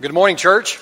Good morning, church.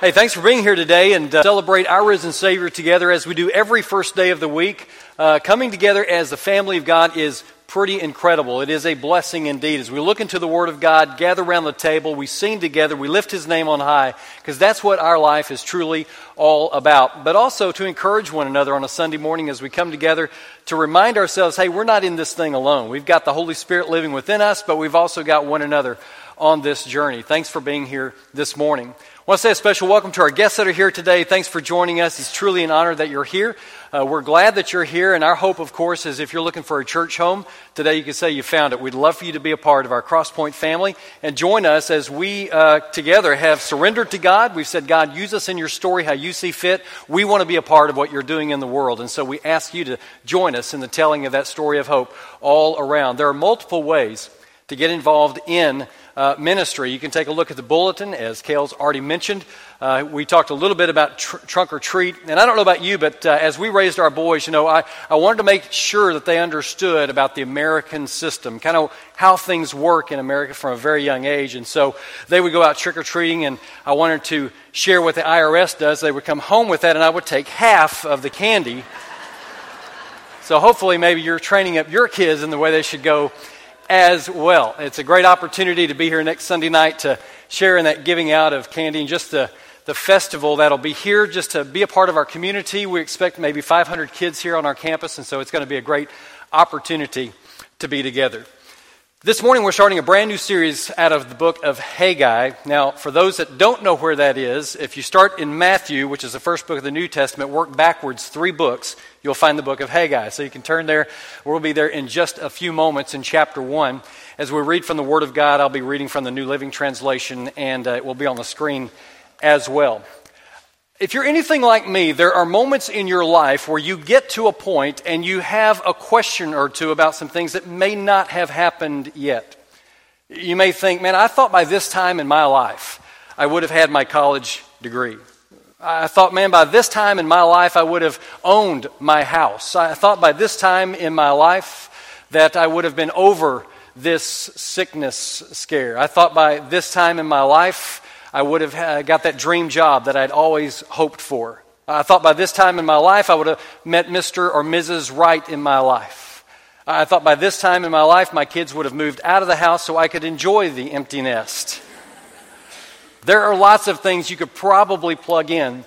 Hey, thanks for being here today and uh, celebrate our risen Savior together as we do every first day of the week. Uh, coming together as the family of God is pretty incredible. It is a blessing indeed. As we look into the Word of God, gather around the table, we sing together, we lift His name on high, because that's what our life is truly all about. But also to encourage one another on a Sunday morning as we come together to remind ourselves hey, we're not in this thing alone. We've got the Holy Spirit living within us, but we've also got one another on this journey. Thanks for being here this morning. I want to say a special welcome to our guests that are here today. Thanks for joining us. It's truly an honor that you're here. Uh, we're glad that you're here, and our hope, of course, is if you're looking for a church home, today you can say you found it. We'd love for you to be a part of our Crosspoint family and join us as we uh, together have surrendered to God. We've said, God, use us in your story how you see fit. We want to be a part of what you're doing in the world, and so we ask you to join us in the telling of that story of hope all around. There are multiple ways to get involved in uh, ministry. You can take a look at the bulletin, as Kale's already mentioned. Uh, we talked a little bit about tr- trunk or treat. And I don't know about you, but uh, as we raised our boys, you know, I, I wanted to make sure that they understood about the American system, kind of how things work in America from a very young age. And so they would go out trick or treating, and I wanted to share what the IRS does. They would come home with that, and I would take half of the candy. So hopefully, maybe you're training up your kids in the way they should go as well. It's a great opportunity to be here next Sunday night to share in that giving out of candy and just the, the festival that'll be here just to be a part of our community. We expect maybe 500 kids here on our campus, and so it's going to be a great opportunity to be together. This morning, we're starting a brand new series out of the book of Haggai. Now, for those that don't know where that is, if you start in Matthew, which is the first book of the New Testament, work backwards three books, you'll find the book of Haggai. So you can turn there. We'll be there in just a few moments in chapter 1. As we read from the Word of God, I'll be reading from the New Living Translation, and uh, it will be on the screen as well. If you're anything like me, there are moments in your life where you get to a point and you have a question or two about some things that may not have happened yet. You may think, man, I thought by this time in my life I would have had my college degree. I thought, man, by this time in my life I would have owned my house. I thought by this time in my life that I would have been over this sickness scare. I thought by this time in my life I would have uh, got that dream job that I'd always hoped for. I thought by this time in my life I would have met Mr. or Mrs. Right in my life. I thought by this time in my life my kids would have moved out of the house so I could enjoy the empty nest. There are lots of things you could probably plug in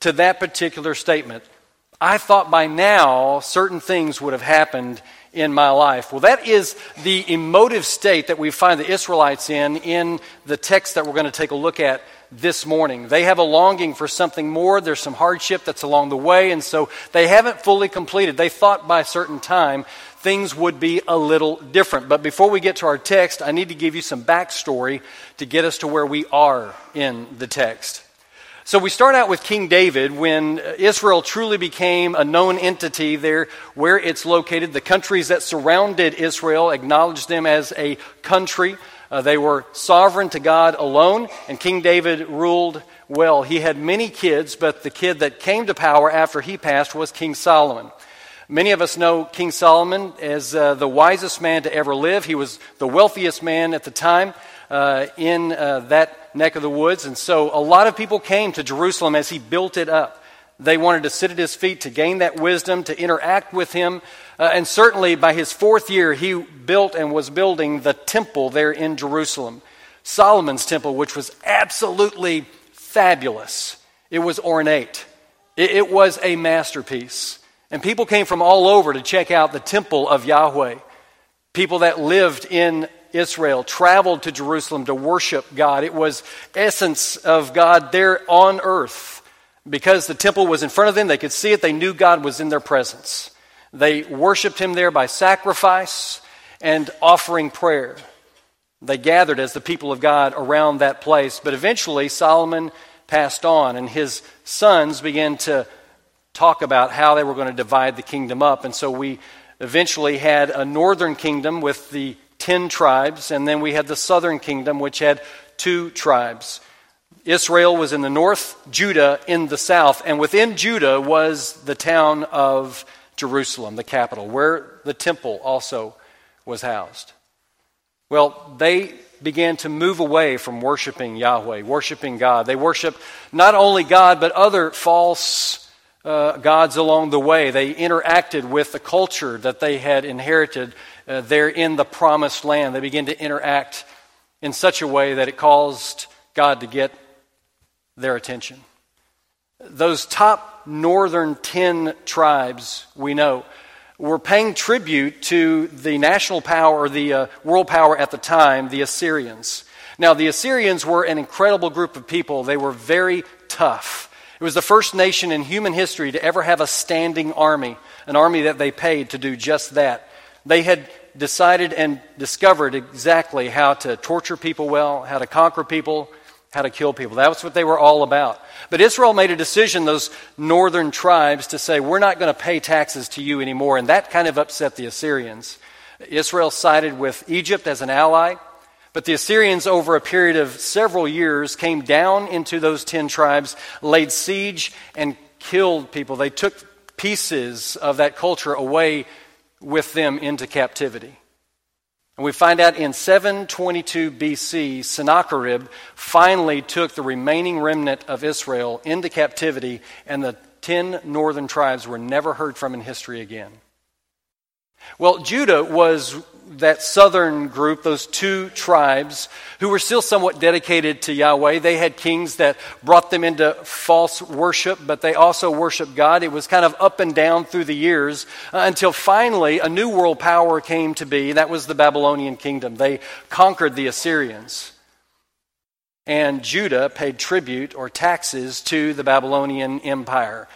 to that particular statement. I thought by now certain things would have happened in my life. Well, that is the emotive state that we find the Israelites in in the text that we're going to take a look at this morning. They have a longing for something more. There's some hardship that's along the way, and so they haven't fully completed. They thought by a certain time things would be a little different. But before we get to our text, I need to give you some backstory to get us to where we are in the text. So we start out with King David when Israel truly became a known entity there where it's located. The countries that surrounded Israel acknowledged them as a country. Uh, they were sovereign to God alone, and King David ruled well. He had many kids, but the kid that came to power after he passed was King Solomon. Many of us know King Solomon as uh, the wisest man to ever live. He was the wealthiest man at the time uh, in uh, that neck of the woods. And so a lot of people came to Jerusalem as he built it up. They wanted to sit at his feet to gain that wisdom, to interact with him. Uh, and certainly by his fourth year, he built and was building the temple there in Jerusalem. Solomon's temple, which was absolutely fabulous. It was ornate, it, it was a masterpiece. And people came from all over to check out the temple of Yahweh. People that lived in Israel traveled to Jerusalem to worship God. It was essence of God there on earth. Because the temple was in front of them, they could see it, they knew God was in their presence. They worshiped him there by sacrifice and offering prayer. They gathered as the people of God around that place. But eventually, Solomon passed on, and his sons began to talk about how they were going to divide the kingdom up. And so we eventually had a northern kingdom with the ten tribes, and then we had the southern kingdom, which had two tribes. Israel was in the north, Judah in the south, and within Judah was the town of Jerusalem, the capital, where the temple also was housed. Well, they began to move away from worshiping Yahweh, worshiping God. They worshiped not only God, but other false uh, gods along the way. They interacted with the culture that they had inherited uh, there in the promised land. They begin to interact in such a way that it caused God to get their attention. Those top northern 10 tribes we know were paying tribute to the national power the uh, world power at the time, the Assyrians. Now, the Assyrians were an incredible group of people. They were very tough. It was the first nation in human history to ever have a standing army, an army that they paid to do just that. They had decided and discovered exactly how to torture people well, how to conquer people, how to kill people. That was what they were all about. But Israel made a decision, those northern tribes, to say, we're not going to pay taxes to you anymore. And that kind of upset the Assyrians. Israel sided with Egypt as an ally. But the Assyrians, over a period of several years, came down into those ten tribes, laid siege, and killed people. They took pieces of that culture away with them into captivity. And we find out in 722 BC, Sennacherib finally took the remaining remnant of Israel into captivity, and the ten northern tribes were never heard from in history again. Well, Judah was that southern group, those two tribes, who were still somewhat dedicated to Yahweh. They had kings that brought them into false worship, but they also worshiped God. It was kind of up and down through the years uh, until finally a new world power came to be. That was the Babylonian kingdom. They conquered the Assyrians. And Judah paid tribute or taxes to the Babylonian Empire.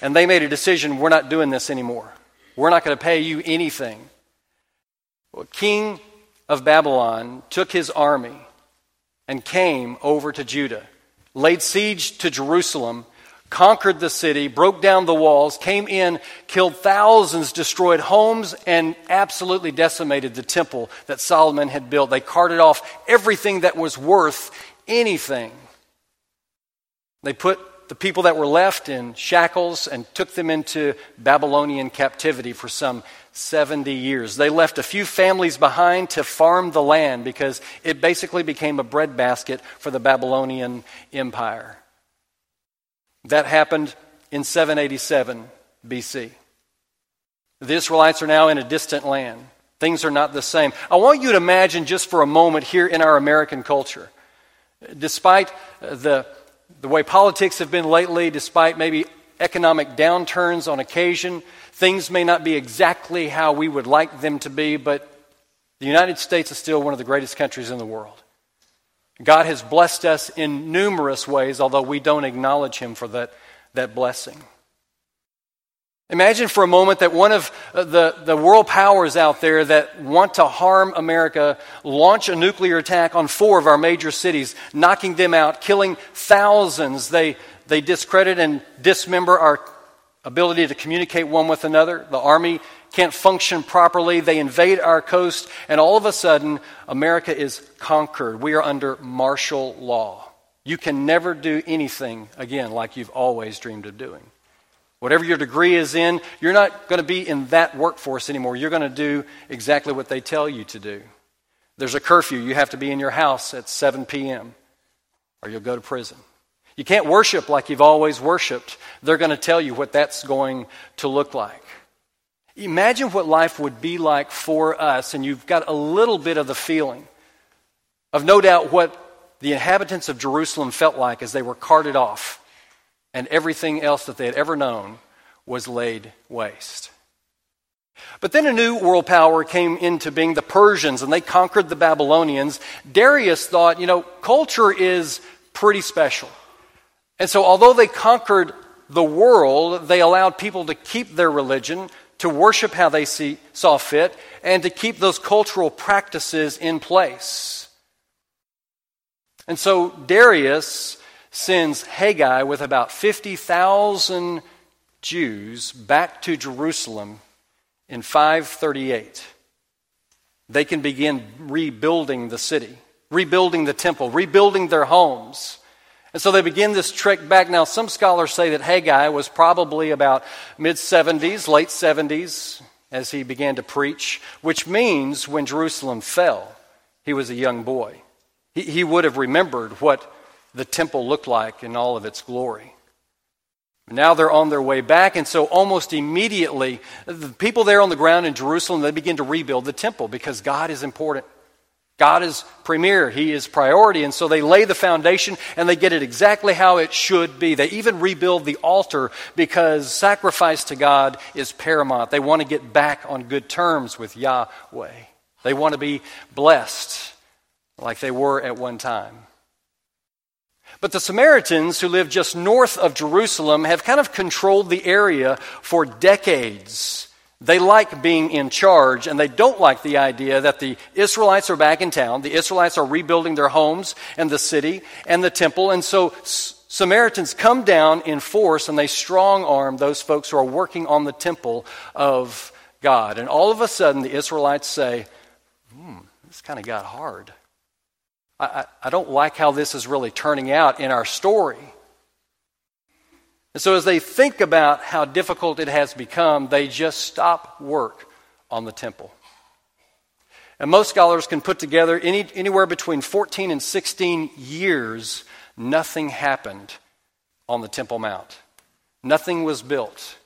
And they made a decision we're not doing this anymore. We're not going to pay you anything. King of Babylon took his army and came over to Judah, laid siege to Jerusalem, conquered the city, broke down the walls, came in, killed thousands, destroyed homes, and absolutely decimated the temple that Solomon had built. They carted off everything that was worth anything. They put the people that were left in shackles and took them into Babylonian captivity for some 70 years. They left a few families behind to farm the land because it basically became a breadbasket for the Babylonian Empire. That happened in 787 BC. The Israelites are now in a distant land. Things are not the same. I want you to imagine just for a moment here in our American culture, despite the the way politics have been lately, despite maybe economic downturns on occasion, things may not be exactly how we would like them to be, but the United States is still one of the greatest countries in the world. God has blessed us in numerous ways, although we don't acknowledge Him for that, that blessing. Imagine for a moment that one of uh, the, the world powers out there that want to harm America launch a nuclear attack on four of our major cities, knocking them out, killing thousands. They, they discredit and dismember our ability to communicate one with another. The army can't function properly. They invade our coast, and all of a sudden, America is conquered. We are under martial law. You can never do anything again like you've always dreamed of doing. Whatever your degree is in, you're not going to be in that workforce anymore. You're going to do exactly what they tell you to do. There's a curfew. You have to be in your house at 7 p.m. or you'll go to prison. You can't worship like you've always worshiped. They're going to tell you what that's going to look like. Imagine what life would be like for us, and you've got a little bit of the feeling of no doubt what the inhabitants of Jerusalem felt like as they were carted off and everything else that they had ever known was laid waste. But then a new world power came into being, the Persians, and they conquered the Babylonians. Darius thought, you know, culture is pretty special. And so, although they conquered the world, they allowed people to keep their religion, to worship how they see, saw fit, and to keep those cultural practices in place. And so, Darius sends Haggai with about 50,000 Jews back to Jerusalem in 538. They can begin rebuilding the city, rebuilding the temple, rebuilding their homes. And so they begin this trek back. Now, some scholars say that Haggai was probably about mid 70s, late 70s, as he began to preach, which means when Jerusalem fell, he was a young boy. He, he would have remembered what the temple looked like in all of its glory. Now they're on their way back, and so almost immediately, the people there on the ground in Jerusalem, they begin to rebuild the temple because God is important. God is premier, He is priority, and so they lay the foundation and they get it exactly how it should be. They even rebuild the altar because sacrifice to God is paramount. They want to get back on good terms with Yahweh. They want to be blessed like they were at one time. But the Samaritans, who live just north of Jerusalem, have kind of controlled the area for decades. They like being in charge, and they don't like the idea that the Israelites are back in town. The Israelites are rebuilding their homes and the city and the temple. And so Samaritans come down in force and they strong arm those folks who are working on the temple of God. And all of a sudden, the Israelites say, hmm, this kind of got hard. I, I don't like how this is really turning out in our story. And so, as they think about how difficult it has become, they just stop work on the temple. And most scholars can put together any, anywhere between 14 and 16 years, nothing happened on the Temple Mount. Nothing was built.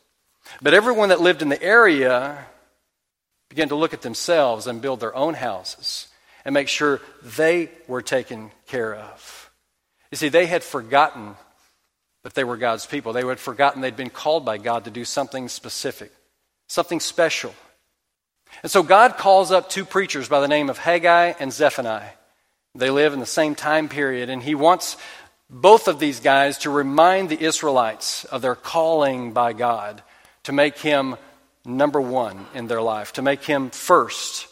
But everyone that lived in the area began to look at themselves and build their own houses and make sure they were taken care of. You see, they had forgotten that they were God's people. They had forgotten they'd been called by God to do something specific, something special. And so God calls up two preachers by the name of Haggai and Zephaniah. They live in the same time period, and he wants both of these guys to remind the Israelites of their calling by God to make him number one in their life, to make him first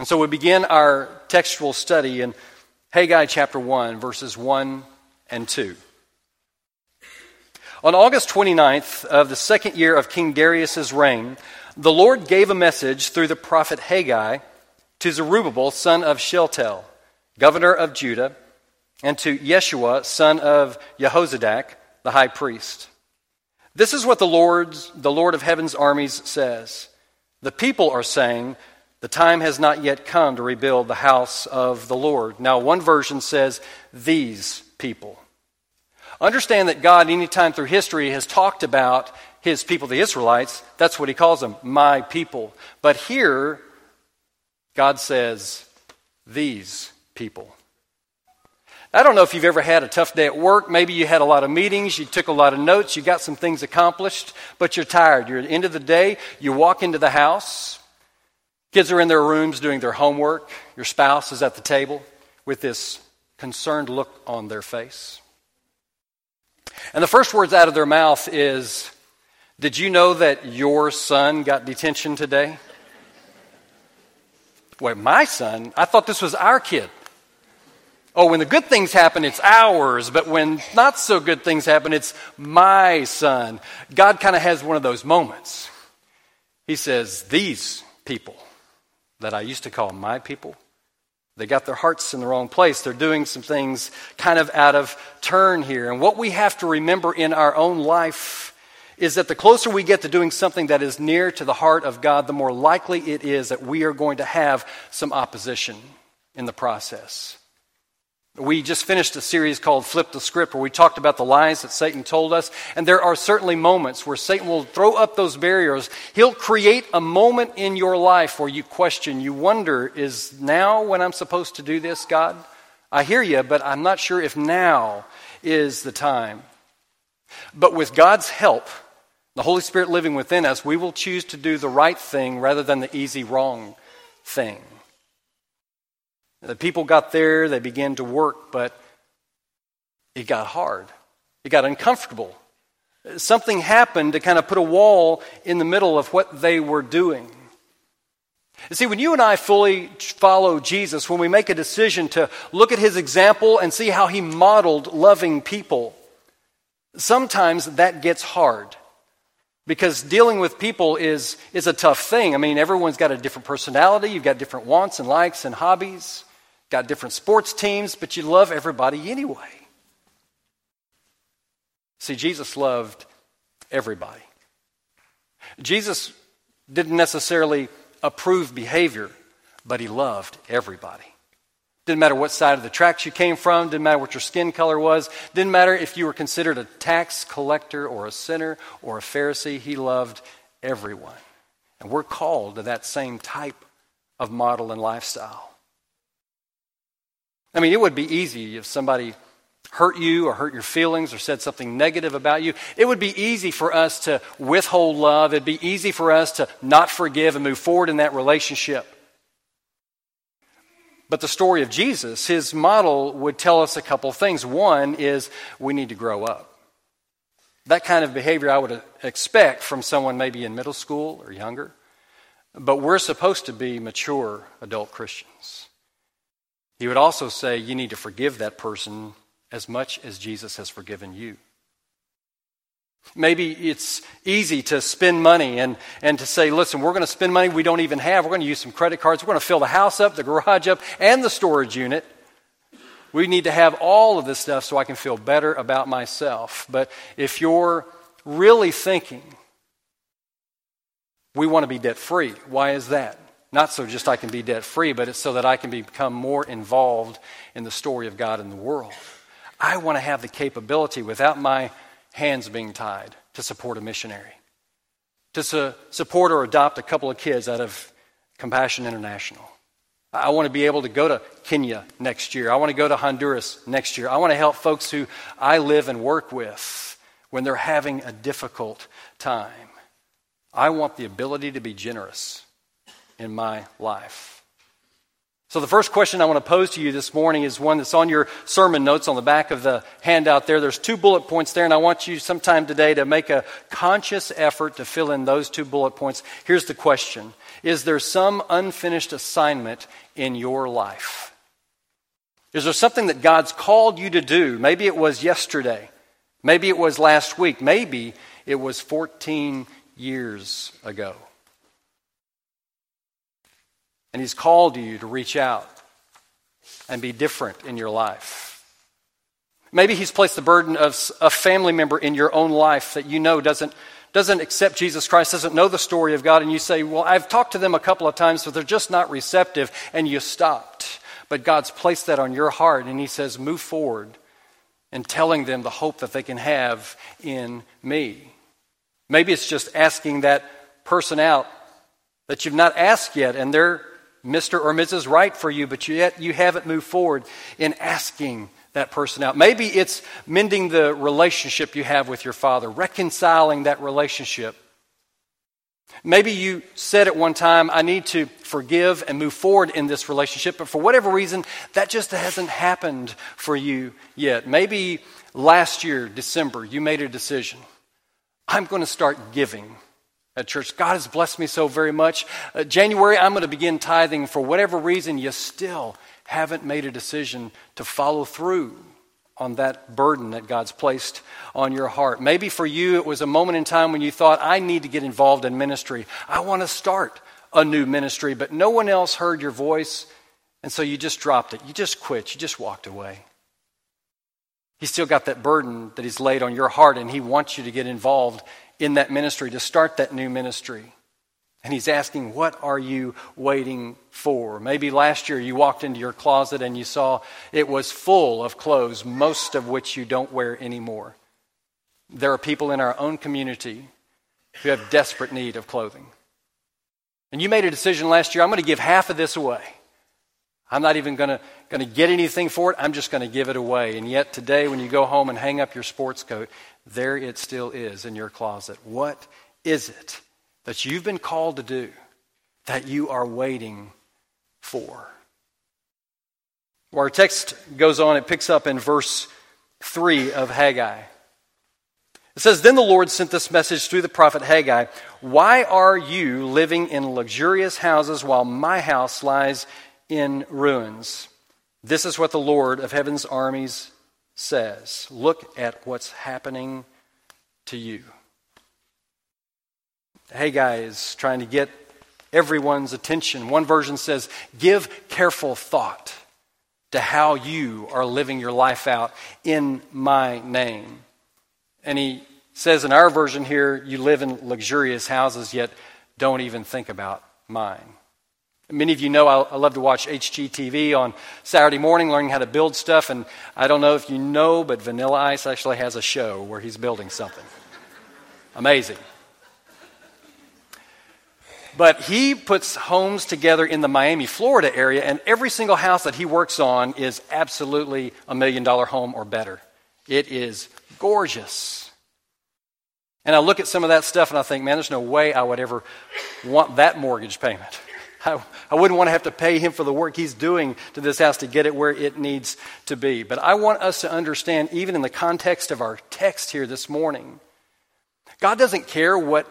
and so we begin our textual study in Haggai chapter 1, verses 1 and 2. On August 29th of the second year of King Darius's reign, the Lord gave a message through the prophet Haggai to Zerubbabel, son of Shealtiel, governor of Judah, and to Yeshua, son of Jehozadak, the high priest. This is what the Lord's, the Lord of heaven's armies says. The people are saying, the time has not yet come to rebuild the house of the Lord. Now, one version says, these people. Understand that God, anytime through history, has talked about his people, the Israelites. That's what he calls them, my people. But here, God says, these people. I don't know if you've ever had a tough day at work. Maybe you had a lot of meetings, you took a lot of notes, you got some things accomplished, but you're tired. You're at the end of the day, you walk into the house, Kids are in their rooms doing their homework. Your spouse is at the table with this concerned look on their face. And the first words out of their mouth is, Did you know that your son got detention today? Wait, my son? I thought this was our kid. Oh, when the good things happen, it's ours, but when not so good things happen, it's my son. God kind of has one of those moments. He says, These people that I used to call my people. They got their hearts in the wrong place. They're doing some things kind of out of turn here. And what we have to remember in our own life is that the closer we get to doing something that is near to the heart of God, the more likely it is that we are going to have some opposition in the process. We just finished a series called Flip the Script where we talked about the lies that Satan told us. And there are certainly moments where Satan will throw up those barriers. He'll create a moment in your life where you question, you wonder, is now when I'm supposed to do this, God? I hear you, but I'm not sure if now is the time. But with God's help, the Holy Spirit living within us, we will choose to do the right thing rather than the easy wrong thing. The people got there, they began to work, but it got hard. It got uncomfortable. Something happened to kind of put a wall in the middle of what they were doing. You see, when you and I fully follow Jesus, when we make a decision to look at his example and see how he modeled loving people, sometimes that gets hard because dealing with people is, is a tough thing. I mean, everyone's got a different personality, you've got different wants and likes and hobbies got different sports teams, but you love everybody anyway. See, Jesus loved everybody. Jesus didn't necessarily approve behavior, but he loved everybody. Didn't matter what side of the tracks you came from, didn't matter what your skin color was, didn't matter if you were considered a tax collector or a sinner or a Pharisee. He loved everyone. And we're called to that same type of model and lifestyle. I mean, it would be easy if somebody hurt you or hurt your feelings or said something negative about you. It would be easy for us to withhold love. It'd be easy for us to not forgive and move forward in that relationship. But the story of Jesus, his model would tell us a couple things. One is we need to grow up. That kind of behavior I would expect from someone maybe in middle school or younger. But we're supposed to be mature adult Christians. He would also say you need to forgive that person as much as Jesus has forgiven you. Maybe it's easy to spend money and, and to say, listen, we're going to spend money we don't even have. We're going to use some credit cards. We're going to fill the house up, the garage up, and the storage unit. We need to have all of this stuff so I can feel better about myself. But if you're really thinking, we want to be debt free, why is that? Not so just I can be debt free, but it's so that I can become more involved in the story of God in the world. I want to have the capability without my hands being tied to support a missionary, to su- support or adopt a couple of kids out of Compassion International. I want to be able to go to Kenya next year. I want to go to Honduras next year. I want to help folks who I live and work with when they're having a difficult time. I want the ability to be generous in my life. So, the first question I want to pose to you this morning is one that's on your sermon notes on the back of the handout there. There's two bullet points there, and I want you sometime today to make a conscious effort to fill in those two bullet points. Here's the question Is there some unfinished assignment in your life? Is there something that God's called you to do? Maybe it was yesterday. Maybe it was last week. Maybe it was 14 years ago. And He's called you to reach out and be different in your life. Maybe He's placed the burden of a family member in your own life that you know doesn't, doesn't accept Jesus Christ, doesn't know the story of God, and you say, Well, I've talked to them a couple of times, but they're just not receptive, and you stopped. But God's placed that on your heart, and He says, Move forward and telling them the hope that they can have in me. Maybe it's just asking that person out that you've not asked yet, and they're Mr. or Mrs. Right for you, but yet you haven't moved forward in asking that person out. Maybe it's mending the relationship you have with your father, reconciling that relationship. Maybe you said at one time, I need to forgive and move forward in this relationship, but for whatever reason, that just hasn't happened for you yet. Maybe last year, December, you made a decision. I'm going to start giving at church. God has blessed me so very much. Uh, January, I'm going to begin tithing. For whatever reason, you still haven't made a decision to follow through on that burden that God's placed on your heart. Maybe for you, it was a moment in time when you thought, I need to get involved in ministry. I want to start a new ministry, but no one else heard your voice, and so you just dropped it. You just quit. You just walked away. He's still got that burden that He's laid on your heart, and He wants you to get involved in that ministry, to start that new ministry. And he's asking, What are you waiting for? Maybe last year you walked into your closet and you saw it was full of clothes, most of which you don't wear anymore. There are people in our own community who have desperate need of clothing. And you made a decision last year I'm going to give half of this away. I'm not even going to, get anything for it. I'm just going to give it away. And yet today, when you go home and hang up your sports coat, there it still is in your closet. What is it that you've been called to do that you are waiting for? Well, our text goes on, it picks up in verse 3 of Haggai. It says, Then the Lord sent this message through the prophet Haggai Why are you living in luxurious houses while my house lies in ruins? This is what the Lord of heaven's armies says. Look at what's happening to you. Haggai is trying to get everyone's attention. One version says, Give careful thought to how you are living your life out in my name. And he says in our version here, You live in luxurious houses, yet don't even think about mine. Many of you know I, I love to watch HGTV on Saturday morning, learning how to build stuff. And I don't know if you know, but Vanilla Ice actually has a show where he's building something. Amazing. But he puts homes together in the Miami, Florida area, and every single house that he works on is absolutely a million dollar home or better. It is gorgeous. And I look at some of that stuff and I think, man, there's no way I would ever want that mortgage payment. I, I wouldn't want to have to pay him for the work he's doing to this house to get it where it needs to be. But I want us to understand, even in the context of our text here this morning, God doesn't care what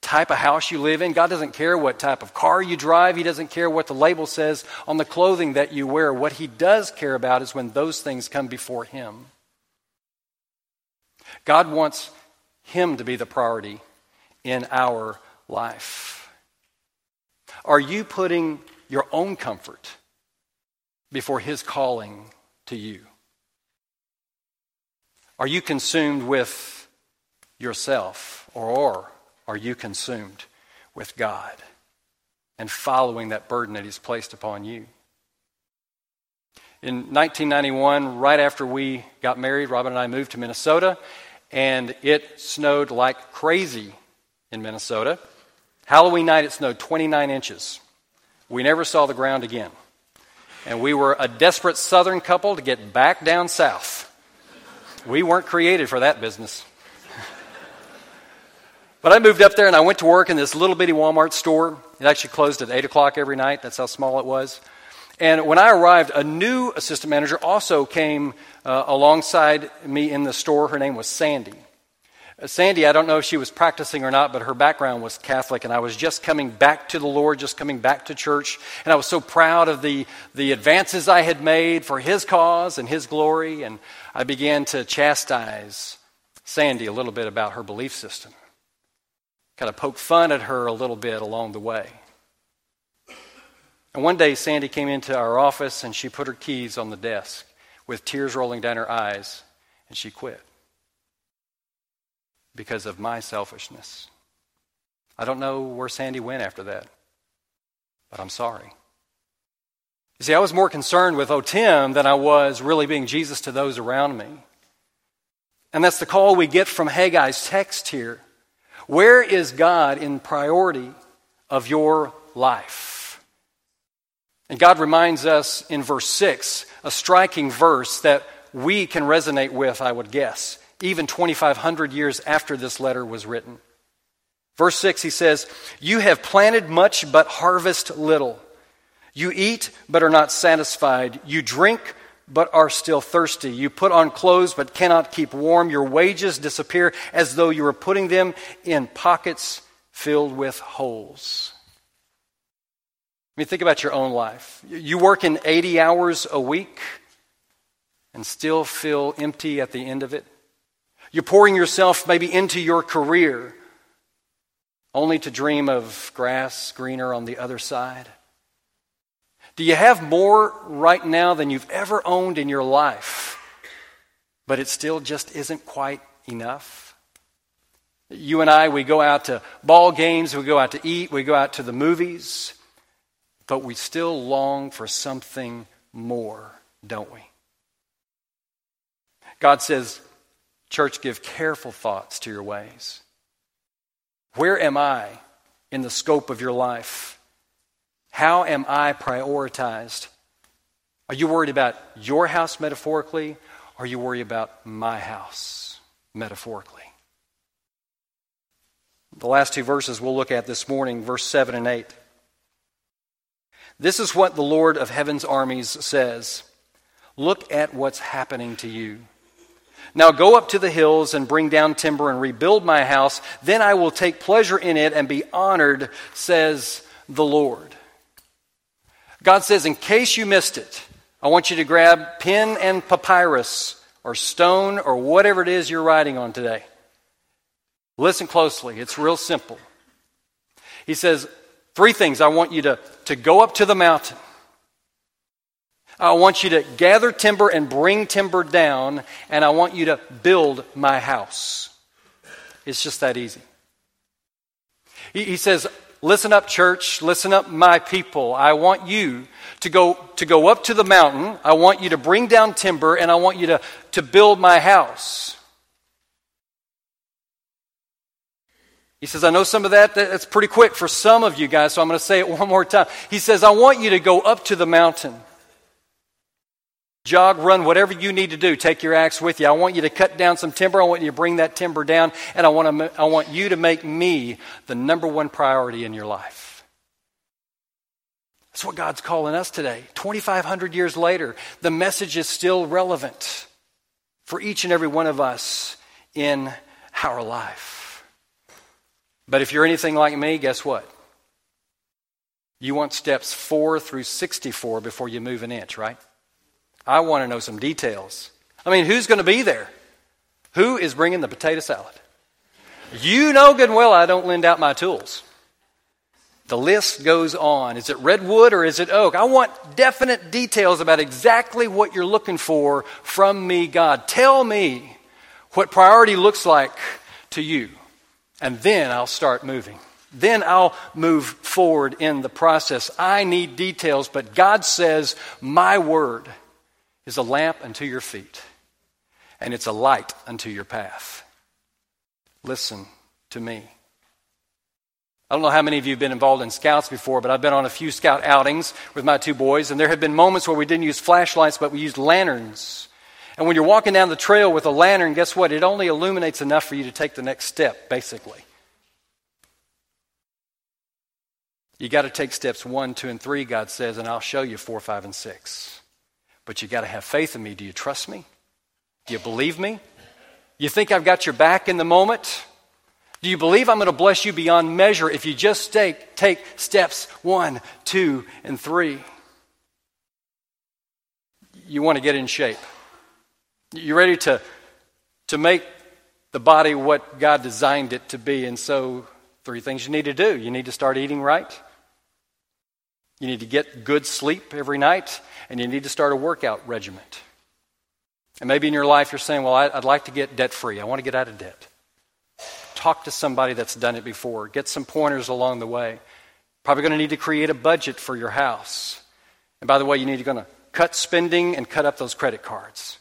type of house you live in. God doesn't care what type of car you drive. He doesn't care what the label says on the clothing that you wear. What He does care about is when those things come before Him. God wants Him to be the priority in our life. Are you putting your own comfort before His calling to you? Are you consumed with yourself, or are you consumed with God and following that burden that He's placed upon you? In 1991, right after we got married, Robin and I moved to Minnesota, and it snowed like crazy in Minnesota. Halloween night, it snowed 29 inches. We never saw the ground again. And we were a desperate southern couple to get back down south. We weren't created for that business. but I moved up there and I went to work in this little bitty Walmart store. It actually closed at 8 o'clock every night. That's how small it was. And when I arrived, a new assistant manager also came uh, alongside me in the store. Her name was Sandy. Uh, Sandy, I don't know if she was practicing or not, but her background was Catholic, and I was just coming back to the Lord, just coming back to church, and I was so proud of the, the advances I had made for His cause and His glory, and I began to chastise Sandy a little bit about her belief system. Kind of poke fun at her a little bit along the way. And one day, Sandy came into our office and she put her keys on the desk with tears rolling down her eyes, and she quit because of my selfishness. I don't know where Sandy went after that, but I'm sorry. You see, I was more concerned with, oh, Tim, than I was really being Jesus to those around me. And that's the call we get from Haggai's text here. Where is God in priority of your life? And God reminds us in verse 6, a striking verse that we can resonate with, I would guess even 2,500 years after this letter was written. Verse 6, he says, You have planted much, but harvest little. You eat, but are not satisfied. You drink, but are still thirsty. You put on clothes, but cannot keep warm. Your wages disappear as though you were putting them in pockets filled with holes. I mean, think about your own life. You work in 80 hours a week and still feel empty at the end of it. You're pouring yourself maybe into your career only to dream of grass greener on the other side. Do you have more right now than you've ever owned in your life, but it still just isn't quite enough? You and I, we go out to ball games, we go out to eat, we go out to the movies, but we still long for something more, don't we? God says, Church, give careful thoughts to your ways. Where am I in the scope of your life? How am I prioritized? Are you worried about your house metaphorically? Or are you worried about my house metaphorically? The last two verses we'll look at this morning, verse 7 and 8. This is what the Lord of heaven's armies says Look at what's happening to you. Now go up to the hills and bring down timber and rebuild my house. Then I will take pleasure in it and be honored, says the Lord. God says, in case you missed it, I want you to grab pen and papyrus or stone or whatever it is you're writing on today. Listen closely, it's real simple. He says, Three things I want you to, to go up to the mountain. I want you to gather timber and bring timber down, and I want you to build my house. It's just that easy. He, he says, Listen up, church. Listen up, my people. I want you to go, to go up to the mountain. I want you to bring down timber, and I want you to, to build my house. He says, I know some of that, that's pretty quick for some of you guys, so I'm going to say it one more time. He says, I want you to go up to the mountain. Jog, run, whatever you need to do. Take your axe with you. I want you to cut down some timber. I want you to bring that timber down, and I want, to, I want you to make me the number one priority in your life. That's what God's calling us today. 2,500 years later, the message is still relevant for each and every one of us in our life. But if you're anything like me, guess what? You want steps 4 through 64 before you move an inch, right? I want to know some details. I mean, who's going to be there? Who is bringing the potato salad? You know good and well I don't lend out my tools. The list goes on. Is it redwood or is it oak? I want definite details about exactly what you're looking for from me, God. Tell me what priority looks like to you, and then I'll start moving. Then I'll move forward in the process. I need details, but God says, My word is a lamp unto your feet, and it's a light unto your path. Listen to me. I don't know how many of you have been involved in scouts before, but I've been on a few scout outings with my two boys, and there have been moments where we didn't use flashlights, but we used lanterns. And when you're walking down the trail with a lantern, guess what? It only illuminates enough for you to take the next step, basically. You got to take steps one, two, and three, God says, and I'll show you four, five, and six. But you got to have faith in me. Do you trust me? Do you believe me? You think I've got your back in the moment? Do you believe I'm going to bless you beyond measure if you just take, take steps one, two, and three? You want to get in shape. You're ready to, to make the body what God designed it to be. And so, three things you need to do you need to start eating right, you need to get good sleep every night, and you need to start a workout regiment. And maybe in your life you're saying, Well, I'd like to get debt free. I want to get out of debt. Talk to somebody that's done it before. Get some pointers along the way. Probably going to need to create a budget for your house. And by the way, you need to going to cut spending and cut up those credit cards.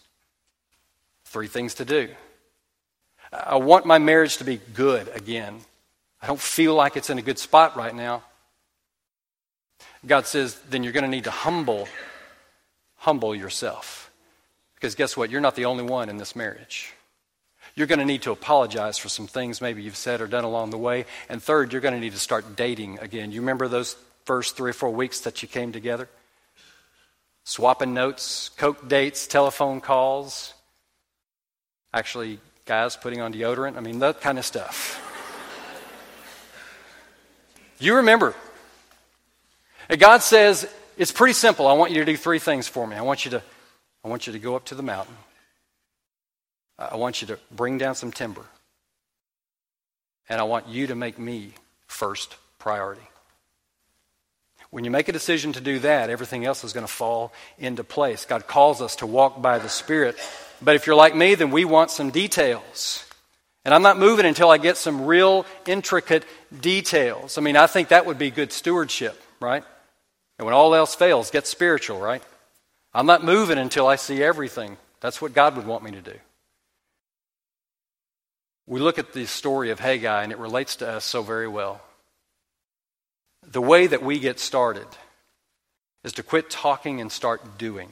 Three things to do. I want my marriage to be good again. I don't feel like it's in a good spot right now. God says, then you're going to need to humble humble yourself. Because guess what? You're not the only one in this marriage. You're going to need to apologize for some things maybe you've said or done along the way. And third, you're going to need to start dating again. You remember those first three or four weeks that you came together? Swapping notes, Coke dates, telephone calls. Actually, guys putting on deodorant. I mean, that kind of stuff. you remember. And God says, it's pretty simple. I want you to do three things for me. I want you to, I want you to go up to the mountain. I want you to bring down some timber. And I want you to make me first priority. When you make a decision to do that, everything else is going to fall into place. God calls us to walk by the Spirit. But if you're like me, then we want some details. And I'm not moving until I get some real intricate details. I mean, I think that would be good stewardship, right? And when all else fails, get spiritual, right? I'm not moving until I see everything. That's what God would want me to do. We look at the story of Haggai, and it relates to us so very well. The way that we get started is to quit talking and start doing.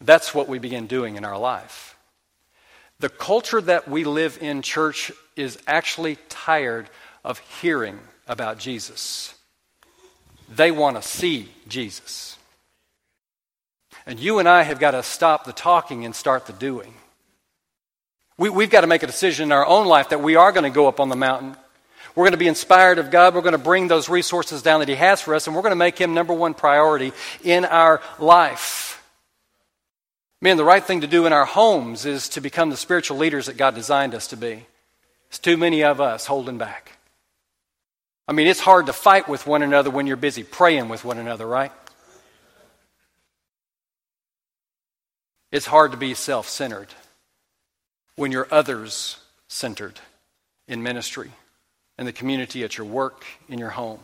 That's what we begin doing in our life. The culture that we live in, church, is actually tired of hearing about Jesus. They want to see Jesus. And you and I have got to stop the talking and start the doing. We, we've got to make a decision in our own life that we are going to go up on the mountain. We're going to be inspired of God. We're going to bring those resources down that He has for us, and we're going to make Him number one priority in our life. Man, the right thing to do in our homes is to become the spiritual leaders that God designed us to be. It's too many of us holding back. I mean, it's hard to fight with one another when you're busy praying with one another, right? It's hard to be self centered when you're others centered in ministry. in the community, at your work, in your home.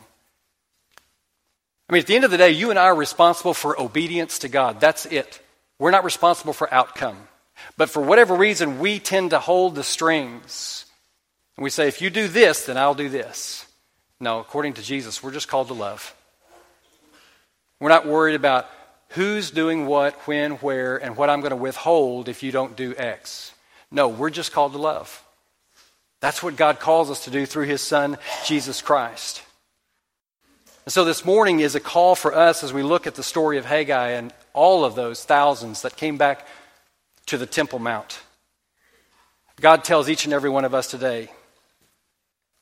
I mean, at the end of the day, you and I are responsible for obedience to God. That's it. We're not responsible for outcome. But for whatever reason, we tend to hold the strings. And we say, if you do this, then I'll do this. No, according to Jesus, we're just called to love. We're not worried about who's doing what, when, where, and what I'm going to withhold if you don't do X. No, we're just called to love. That's what God calls us to do through His Son, Jesus Christ. And so this morning is a call for us as we look at the story of Haggai and all of those thousands that came back to the Temple Mount. God tells each and every one of us today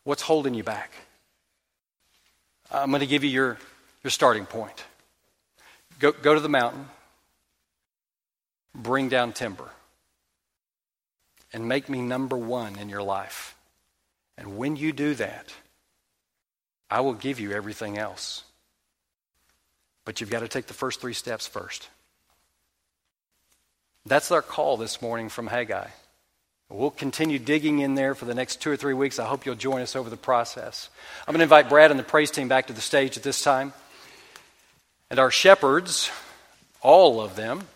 what's holding you back. I'm going to give you your, your starting point. Go, go to the mountain, bring down timber, and make me number one in your life. And when you do that, I will give you everything else. But you've got to take the first three steps first. That's our call this morning from Haggai. We'll continue digging in there for the next two or three weeks. I hope you'll join us over the process. I'm going to invite Brad and the praise team back to the stage at this time. And our shepherds, all of them,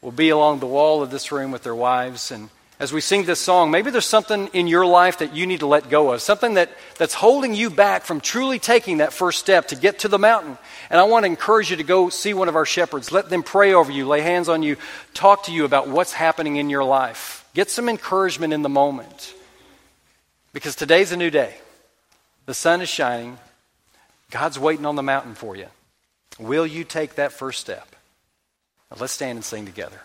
will be along the wall of this room with their wives. And as we sing this song, maybe there's something in your life that you need to let go of, something that, that's holding you back from truly taking that first step to get to the mountain. And I want to encourage you to go see one of our shepherds. Let them pray over you, lay hands on you, talk to you about what's happening in your life. Get some encouragement in the moment. Because today's a new day. The sun is shining. God's waiting on the mountain for you. Will you take that first step? Now let's stand and sing together.